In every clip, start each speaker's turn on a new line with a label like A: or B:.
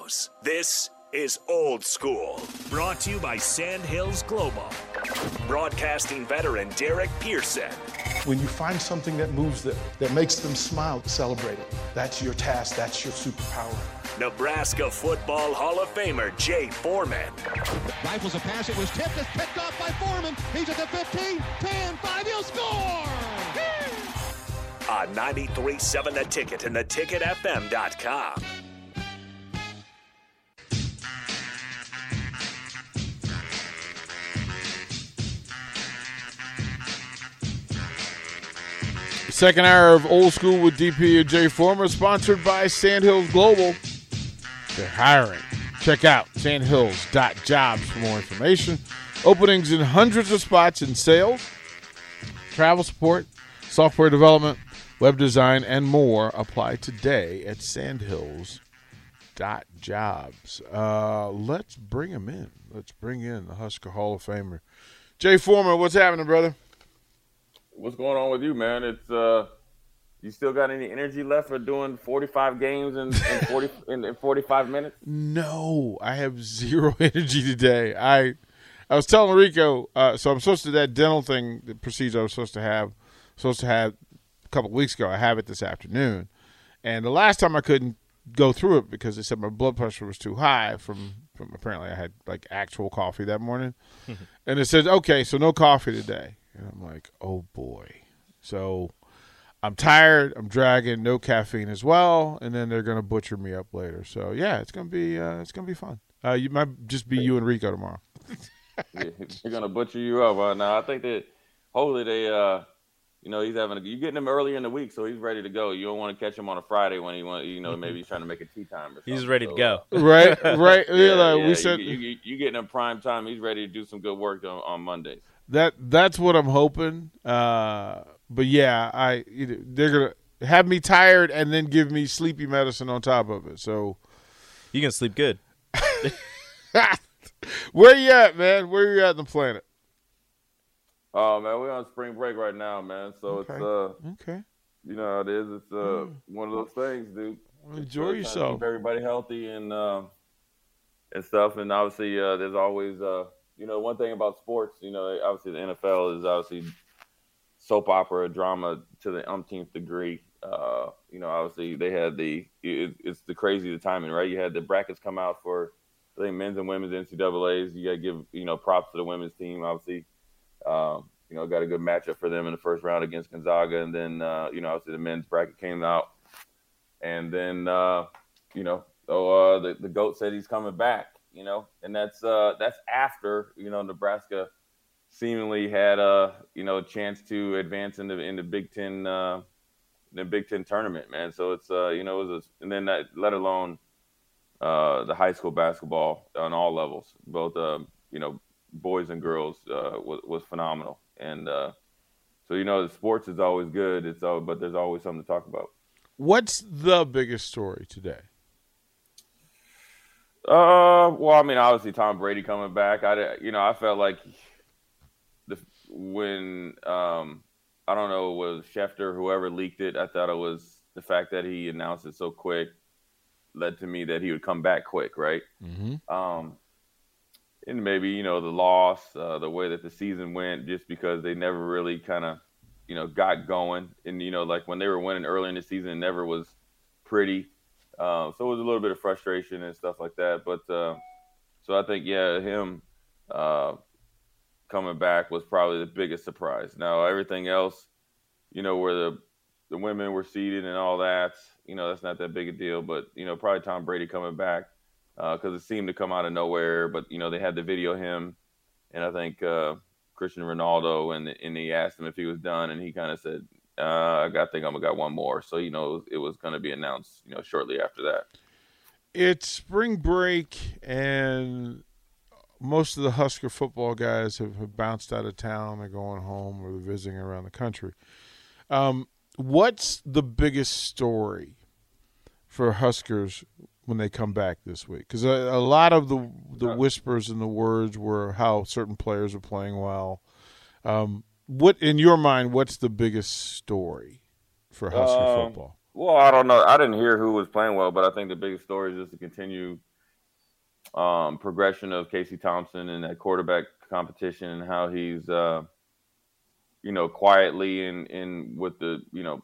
A: studios. This is Old School, brought to you by Sandhills Global. Broadcasting veteran Derek Pearson.
B: When you find something that moves them, that makes them smile, celebrate it. That's your task, that's your superpower.
A: Nebraska Football Hall of Famer Jay Foreman.
C: Rifles a pass, it was tipped, it's picked off by Foreman. He's at the 15, 10, 5, he'll score!
A: On 93.7 The Ticket and theticketfm.com.
D: Second hour of Old School with DP and Jay Foreman, sponsored by Sandhills Global. They're hiring. Check out sandhills.jobs for more information. Openings in hundreds of spots in sales, travel support, software development, web design, and more. Apply today at sandhills.jobs. Uh, let's bring him in. Let's bring in the Husker Hall of Famer. Jay Foreman, what's happening, brother?
E: What's going on with you, man? It's uh, you still got any energy left for doing 45 games in, in 40 in, in 45 minutes?
D: No, I have zero energy today. I I was telling Rico, uh, so I'm supposed to that dental thing, the procedure I was supposed to have, supposed to have a couple of weeks ago. I have it this afternoon, and the last time I couldn't go through it because they said my blood pressure was too high from from apparently I had like actual coffee that morning, and it said okay, so no coffee today. And I'm like, oh boy. So I'm tired. I'm dragging no caffeine as well, and then they're gonna butcher me up later. So yeah, it's gonna be uh, it's gonna be fun. Uh, you might just be you and Rico tomorrow.
E: Yeah, They're gonna butcher you up. Uh, now I think that hopefully they, uh, you know, he's having a, you getting him earlier in the week, so he's ready to go. You don't want to catch him on a Friday when he want, you know, maybe he's trying to make a tea time. Or
F: He's
E: something.
F: ready to go.
D: right, right. Yeah,
E: yeah,
D: like
E: yeah,
D: we said
E: you, you, you getting him prime time. He's ready to do some good work on, on Mondays.
D: That that's what I'm hoping. Uh, but yeah, I they're gonna have me tired and then give me sleepy medicine on top of it. So
F: You can sleep good.
D: where you at, man? Where you at in the planet?
E: Oh man, we're on spring break right now, man. So
D: Okay.
E: it's uh,
D: Okay,
E: you know how it is. It's uh, one of those things, dude.
D: Well,
E: It's,
D: enjoy
E: trying to
D: yourself.
E: Keep everybody healthy and uh, and stuff. And obviously, uh, there's always uh, you know one thing about sports. You know, obviously the NFL is obviously soap opera drama to the umpteenth degree. Uh, you know, obviously they had the it, it's the crazy the timing, right? You had the brackets come out for I think men's and women's NCAA's. You got to give you know props to the women's team, obviously. Um, you know, got a good matchup for them in the first round against Gonzaga, and then uh, you know, obviously the men's bracket came out, and then uh, you know, oh, uh, the the goat said he's coming back, you know, and that's uh, that's after you know Nebraska seemingly had a you know a chance to advance in the in the Big Ten uh, the Big Ten tournament, man. So it's uh, you know, it was a, and then that let alone uh, the high school basketball on all levels, both uh, you know boys and girls uh, was, was phenomenal. And uh, so you know, the sports is always good. It's all, but there's always something to talk about.
D: What's the biggest story today?
E: Uh, well, I mean, obviously Tom Brady coming back. I, you know, I felt like the when um, I don't know it was Schefter whoever leaked it. I thought it was the fact that he announced it so quick led to me that he would come back quick, right?
D: Mm-hmm.
E: Um, and maybe you know the loss, uh, the way that the season went, just because they never really kind of, you know, got going. And you know, like when they were winning early in the season, it never was pretty. Um, so it was a little bit of frustration and stuff like that. But uh, so I think yeah, him uh, coming back was probably the biggest surprise. Now everything else, you know, where the the women were seated and all that, you know, that's not that big a deal. But you know, probably Tom Brady coming back because it seemed to come out of nowhere. But you know, they had the video him, and I think uh, Christian Ronaldo, and and he asked him if he was done, and he kind of said, Uh, I think I'm got one more. So you know, it was, it was going to be announced, you know, shortly after that.
D: It's spring break, and most of the Husker football guys have, have bounced out of town. They're going home or they're visiting around the country. Um, what's the biggest story for Huskers when they come back this week? Because a, a, lot of the the whispers and the words were how certain players are playing well. Um, what in your mind? What's the biggest story for Husker um, football?
E: Well, I don't know. I didn't hear who was playing well, but I think the biggest story is just to continue um, progression of Casey Thompson and that quarterback competition and how he's, uh, you know, quietly and in with the, you know,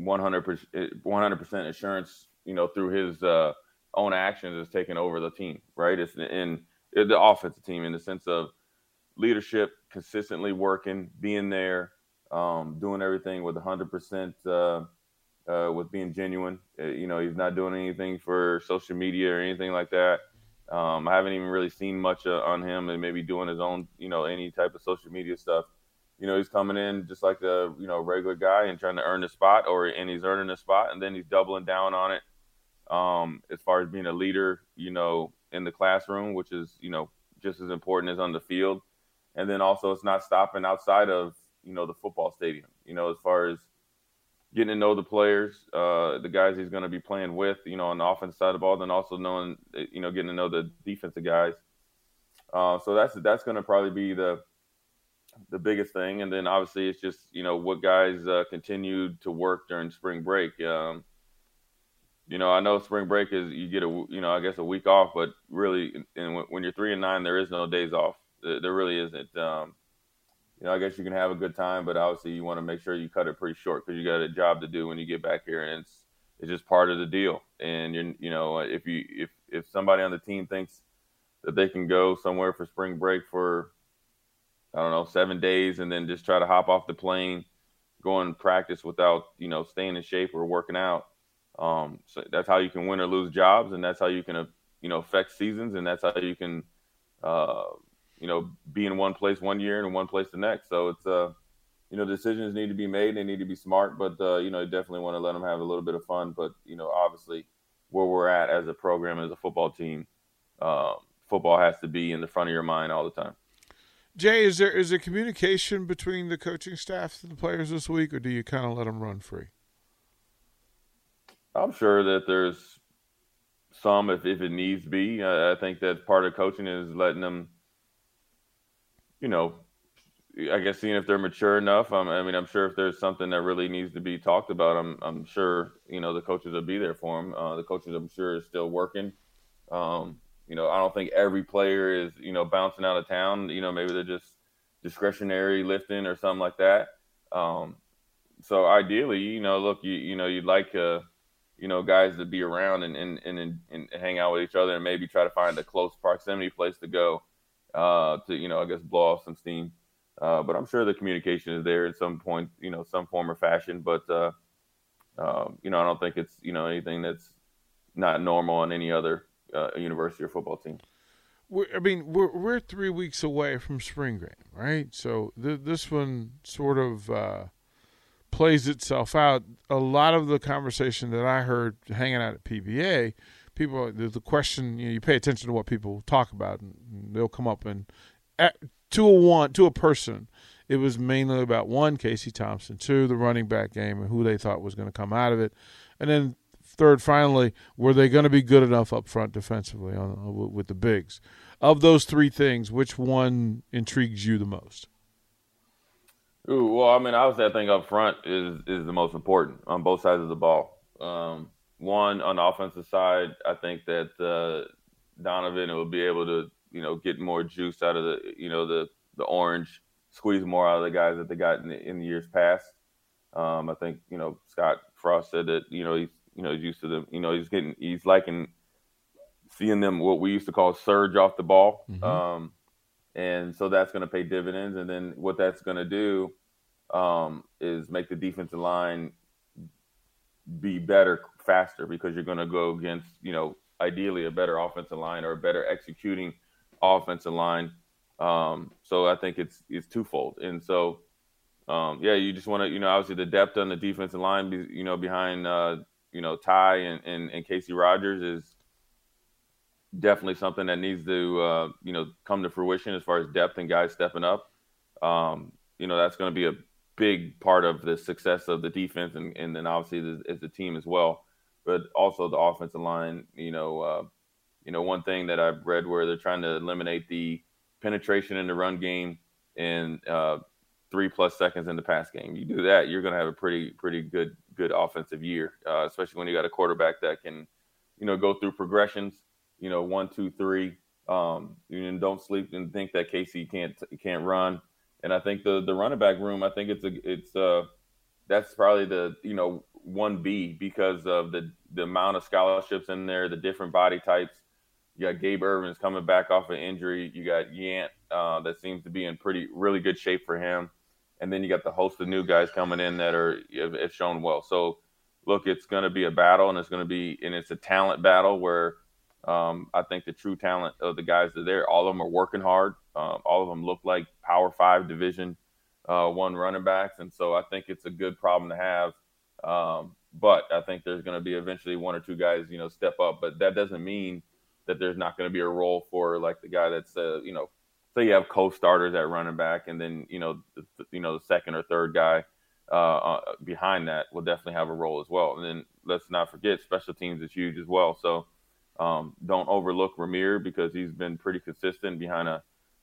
E: 100%, 100% assurance, you know, through his uh, own actions is taking over the team, right? It's in, in the offensive team in the sense of leadership, consistently working, being there, um, doing everything with 100%. Uh, uh, with being genuine, uh, you know, he's not doing anything for social media or anything like that. Um, I haven't even really seen much uh, on him and maybe doing his own, you know, any type of social media stuff. You know, he's coming in just like a, you know, regular guy and trying to earn a spot or, and he's earning a spot and then he's doubling down on it. Um, as far as being a leader, you know, in the classroom, which is, you know, just as important as on the field. And then also it's not stopping outside of, you know, the football stadium, you know, as far as, getting to know the players, uh, the guys he's going to be playing with, you know, on the offense side of the ball, then also knowing, you know, getting to know the defensive guys. Uh, so that's that's going to probably be the the biggest thing, and then obviously it's just you know what guys uh, continued to work during spring break. Um, you know, I know spring break is you get a you know I guess a week off, but really, and when you're three and nine, there is no days off. There really isn't. Um, you know, I guess you can have a good time, but obviously you want to make sure you cut it pretty short because you got a job to do when you get back here, and it's it's just part of the deal. And you you know, if you if if somebody on the team thinks that they can go somewhere for spring break for I don't know seven days and then just try to hop off the plane, go and practice without you know staying in shape or working out. Um, so that's how you can win or lose jobs, and that's how you can uh, you know affect seasons, and that's how you can uh, you know, be in one place one year and in one place the next. So it's uh, you know, decisions need to be made. They need to be smart, but uh, you know, you definitely want to let them have a little bit of fun. But you know, obviously, where we're at as a program, as a football team, uh, football has to be in the front of your mind all the time.
D: Jay, is there is there communication between the coaching staff and the players this week, or do you kind of let them run free?
E: I'm sure that there's some if, if it needs to be. I, I think that part of coaching is letting them you know, I guess seeing if they're mature enough. Um, I mean, I'm sure if there's something that really needs to be talked about, I'm I'm sure you know the coaches will be there for them. Uh, the coaches, I'm sure, is still working. Um, you know, I don't think every player is you know bouncing out of town. You know, maybe they're just discretionary lifting or something like that. Um, so ideally, you know, look, you you know, you'd like uh, you know guys to be around and and, and and hang out with each other and maybe try to find a close proximity place to go uh, to you know I guess blow off some steam. Uh, but I'm sure the communication is there at some point, you know, some form or fashion. But uh, um, you know, I don't think it's you know anything that's not normal on any other uh, university or football team.
D: We're, I mean, we're we're three weeks away from spring game, right? So th- this one sort of uh, plays itself out. A lot of the conversation that I heard hanging out at PBA people the, the question you, know, you pay attention to what people talk about and they'll come up and at, to a one to a person it was mainly about one Casey Thompson, two the running back game and who they thought was going to come out of it, and then third, finally, were they going to be good enough up front defensively on, with the bigs? Of those three things, which one intrigues you the most?
E: Ooh, well, I mean, obviously, I think up front is is the most important on both sides of the ball. Um, one on the offensive side, I think that uh, Donovan will be able to, you know, get more juice out of the, you know, the the orange, squeeze more out of the guys that they got in the, in the years past. Um, I think, you know, Scott Frost said that, you know, he's, you know, he's used to them. You know, he's getting, he's liking seeing them what we used to call surge off the ball. Mm-hmm. Um, and so that's going to pay dividends. And then what that's going to do um, is make the defensive line be better faster because you're going to go against, you know, ideally a better offensive line or a better executing offensive line. Um, so I think it's it's twofold. And so um, yeah, you just want to, you know, obviously the depth on the defensive line, you know, behind, uh, you know, Ty and, and, and Casey Rogers is definitely something that needs to, uh, you know, come to fruition as far as depth and guys stepping up. Um, you know, that's going to be a big part of the success of the defense and, and then obviously the, as the team as well. But also the offensive line, you know, uh, you know, one thing that I've read where they're trying to eliminate the penetration in the run game and uh, three plus seconds in the pass game. You do that, you're going to have a pretty pretty good good offensive year, uh, especially when you got a quarterback that can, you know, go through progressions. You know, one, two, three. Um, you don't sleep and think that Casey can't can't run. And I think the the running back room, I think it's a it's uh that's probably the you know one B because of the the amount of scholarships in there, the different body types. You got Gabe Ervin's coming back off an injury. You got Yant uh, that seems to be in pretty really good shape for him and then you got the host of new guys coming in that are have shown well. So look, it's going to be a battle, and it's going to be and it's a talent battle where um, I think the true talent of the guys that are there, all of them are working hard. Um, all of them look like Power Five Division uh, One running backs, and so I think it's a good problem to have. Um, but I think there's going to be eventually one or two guys, you know, step up. But that doesn't mean that there's not going to be a role for like the guy that's, uh, you know, say you have co-starters at running back, and then you know, the, you know, the second or third guy uh, uh, behind that will definitely have a role as well. And then let's not forget, special teams is huge as well. So um, don't overlook Rahmir because he's been pretty consistent behind a,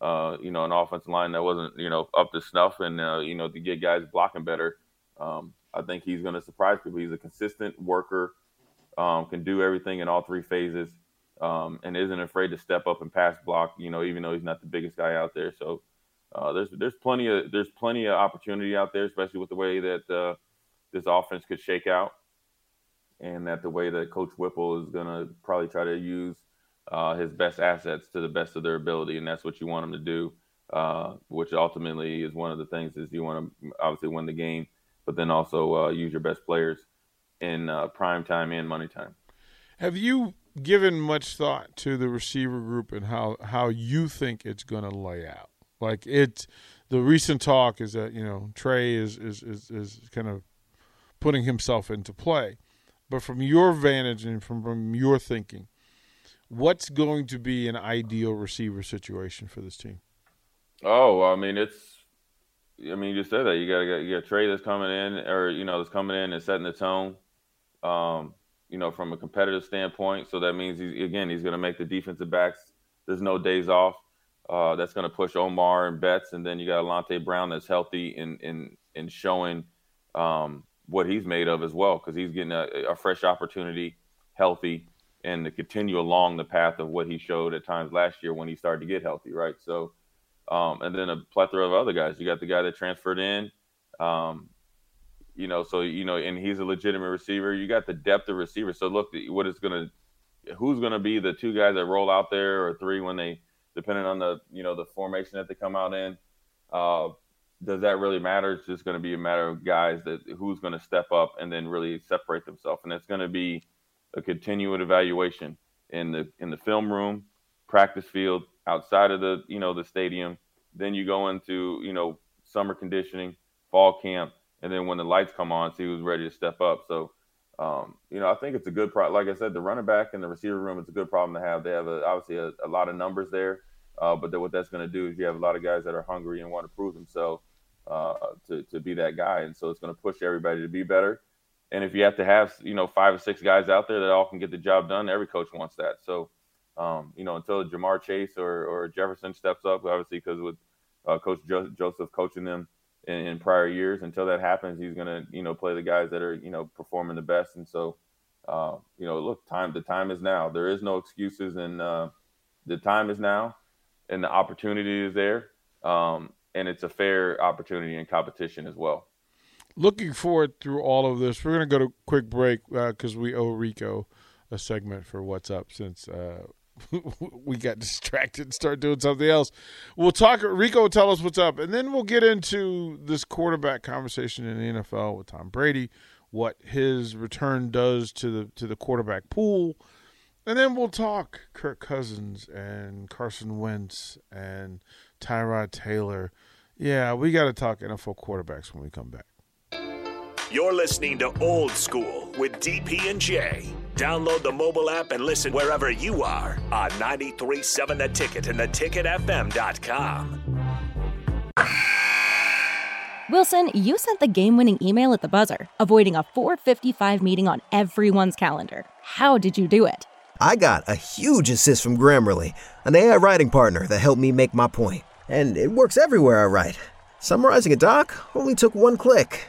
E: uh, you know, an offensive line that wasn't, you know, up to snuff, and uh, you know, to get guys blocking better. Um, I think he's going to surprise people. He's a consistent worker, um, can do everything in all three phases um, and isn't afraid to step up and pass block. You know, even though he's not the biggest guy out there. So uh, there's there's plenty of there's plenty of opportunity out there, especially with the way that uh, this offense could shake out, and that the way that Coach Whipple is going to probably try to use uh, his best assets to the best of their ability, and that's what you want him to do. Uh, which ultimately is one of the things is you want to obviously win the game, but then also uh, use your best players in uh, prime time and money time.
D: Have you given much thought to the receiver group and how how you think it's going to lay out. Like it, the recent talk is that you know Trey is is is, is kind of putting himself into play, but from your vantage and from, from your thinking, what's going to be an ideal receiver situation for this team?
E: Oh, I mean it's. I mean, you just said that you got you got Trey that's coming in, or you know, that's coming in and setting the tone. Um, you know, from a competitive standpoint. So that means he's again he's going to make the defensive backs. There's no days off. Uh, that's going to push Omar and Betts, and then you got Alante Brown that's healthy and in in showing um, what he's made of as well because he's getting a, a, fresh opportunity, healthy, and to continue along the path of what he showed at times last year when he started to get healthy, right? So, um, and then a plethora of other guys. You got the guy that transferred in. Um, you know, so you know, and he's a legitimate receiver. You got the depth of receiver. So look, what is going to, who's going to be the two guys that roll out there or three when they, depending on the you know the formation that they come out in. Uh, does that really matter? It's just going to be a matter of guys that who's going to step up and then really separate themselves, and it's going to be a continued evaluation in the in the film room, practice field, outside of the you know the stadium. Then you go into you know summer conditioning, fall camp, and then when the lights come on, see who's ready to step up. So, um, you know, I think it's a good problem. Like I said, the running back and the receiver room is a good problem to have. They have a, obviously a, a, lot of numbers there, uh, but what that's going to do is you have a lot of guys that are hungry and want to prove themselves uh, to to be that guy, and so it's going to push everybody to be better. And if you have to have you know five or six guys out there that all can get the job done, every coach wants that. So, um, you know, until Ja'Marr Chase or, or Jefferson steps up, obviously because with uh, Coach jo- Joseph coaching them in, in prior years. Until that happens, he's going to you know play the guys that are you know performing the best. And so, uh, you know, look, time the time is now. There is no excuses, and uh, the time is now, and the opportunity is there. Um, and it's a fair opportunity and competition as well.
D: Looking forward through all of this, we're going to go to a quick break because uh, we owe Rico a segment for what's up since uh, we got distracted and start doing something else. We'll talk. Rico will tell us what's up, and then we'll get into this quarterback conversation in the NFL with Tom Brady, what his return does to the to the quarterback pool, and then we'll talk Kirk Cousins and Carson Wentz and Tyrod Taylor. Yeah, we got to talk NFL quarterbacks when we come back.
A: You're listening to Old School with DP and J. Download the mobile app and listen wherever you are on 937 The Ticket and theticketfm.com.
G: Wilson, you sent the game-winning email at the buzzer, avoiding a 4:55 meeting on everyone's calendar. How did you do it?
H: I got a huge assist from Grammarly, an AI writing partner that helped me make my point. And it works everywhere I write. Summarizing a doc only took one click.